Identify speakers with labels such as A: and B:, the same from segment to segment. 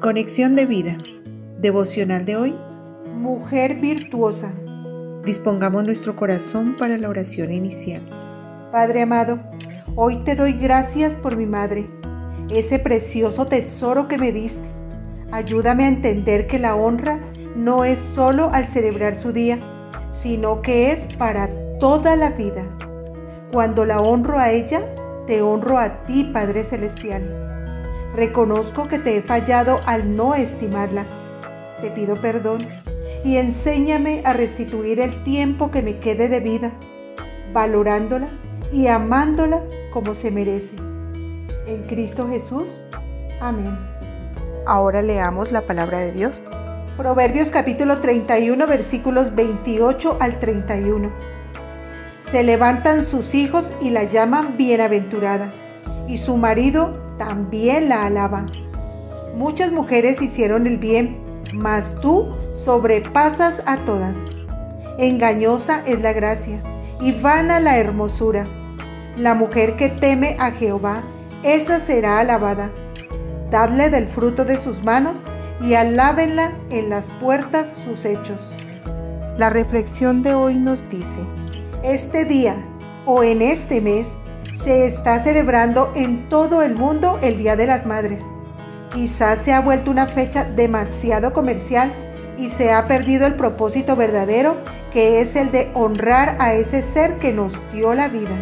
A: Conexión de vida. Devocional de hoy.
B: Mujer virtuosa.
A: Dispongamos nuestro corazón para la oración inicial.
B: Padre amado, hoy te doy gracias por mi madre, ese precioso tesoro que me diste. Ayúdame a entender que la honra no es solo al celebrar su día, sino que es para toda la vida. Cuando la honro a ella, te honro a ti, Padre Celestial. Reconozco que te he fallado al no estimarla. Te pido perdón y enséñame a restituir el tiempo que me quede de vida, valorándola y amándola como se merece. En Cristo Jesús. Amén.
A: Ahora leamos la palabra de Dios.
B: Proverbios capítulo 31 versículos 28 al 31. Se levantan sus hijos y la llaman bienaventurada, y su marido también la alaba. Muchas mujeres hicieron el bien, mas tú sobrepasas a todas. Engañosa es la gracia y vana la hermosura. La mujer que teme a Jehová, esa será alabada. Dadle del fruto de sus manos y alábenla en las puertas sus hechos.
A: La reflexión de hoy nos dice,
B: este día o en este mes se está celebrando en todo el mundo el Día de las Madres. Quizás se ha vuelto una fecha demasiado comercial y se ha perdido el propósito verdadero que es el de honrar a ese ser que nos dio la vida.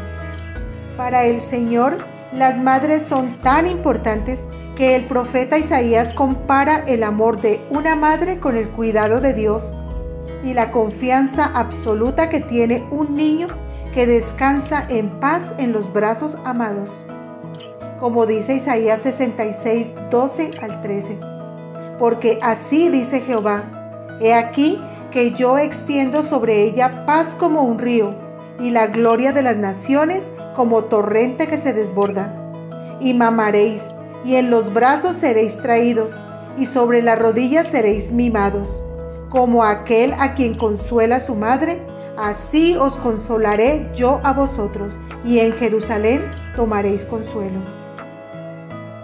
B: Para el Señor, las madres son tan importantes que el profeta Isaías compara el amor de una madre con el cuidado de Dios y la confianza absoluta que tiene un niño que descansa en paz en los brazos amados. Como dice Isaías 66, 12 al 13. Porque así dice Jehová, he aquí que yo extiendo sobre ella paz como un río, y la gloria de las naciones como torrente que se desborda. Y mamaréis, y en los brazos seréis traídos, y sobre las rodillas seréis mimados como aquel a quien consuela su madre, así os consolaré yo a vosotros, y en Jerusalén tomaréis consuelo.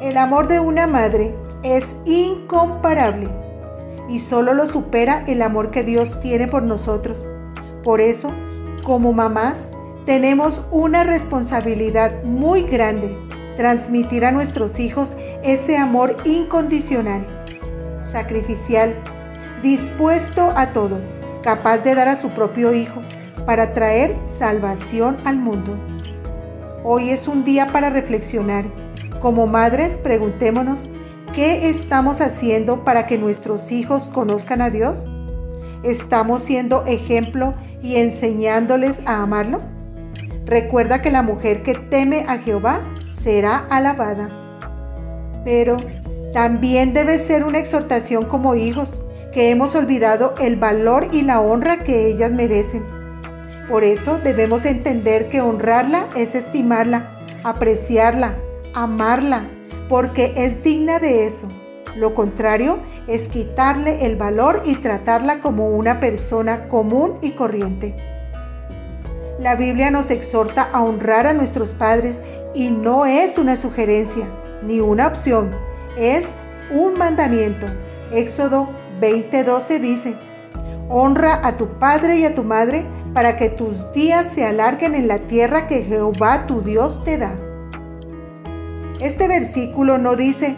B: El amor de una madre es incomparable y solo lo supera el amor que Dios tiene por nosotros. Por eso, como mamás, tenemos una responsabilidad muy grande, transmitir a nuestros hijos ese amor incondicional, sacrificial, dispuesto a todo, capaz de dar a su propio Hijo para traer salvación al mundo. Hoy es un día para reflexionar. Como madres, preguntémonos, ¿qué estamos haciendo para que nuestros hijos conozcan a Dios? ¿Estamos siendo ejemplo y enseñándoles a amarlo? Recuerda que la mujer que teme a Jehová será alabada. Pero también debe ser una exhortación como hijos que hemos olvidado el valor y la honra que ellas merecen. Por eso debemos entender que honrarla es estimarla, apreciarla, amarla, porque es digna de eso. Lo contrario es quitarle el valor y tratarla como una persona común y corriente. La Biblia nos exhorta a honrar a nuestros padres y no es una sugerencia ni una opción, es un mandamiento. Éxodo 20:12 dice, Honra a tu padre y a tu madre para que tus días se alarguen en la tierra que Jehová tu Dios te da. Este versículo no dice,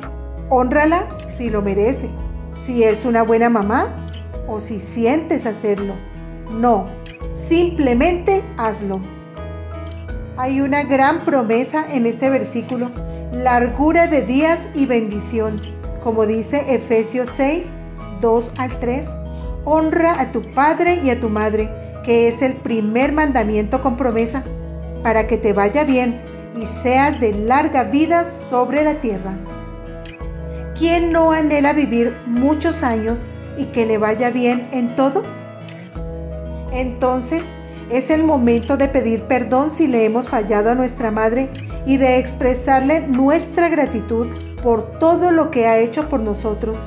B: honrala si lo merece, si es una buena mamá o si sientes hacerlo. No, simplemente hazlo. Hay una gran promesa en este versículo, largura de días y bendición, como dice Efesios 6, 2 al 3, honra a tu padre y a tu madre, que es el primer mandamiento con promesa, para que te vaya bien y seas de larga vida sobre la tierra. ¿Quién no anhela vivir muchos años y que le vaya bien en todo? Entonces, es el momento de pedir perdón si le hemos fallado a nuestra madre y de expresarle nuestra gratitud por todo lo que ha hecho por nosotros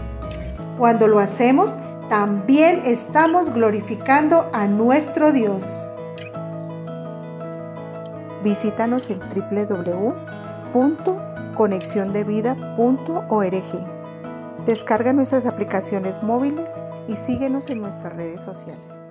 B: cuando lo hacemos, también estamos glorificando a nuestro Dios.
A: Visítanos en www.conexiondevida.org. Descarga nuestras aplicaciones móviles y síguenos en nuestras redes sociales.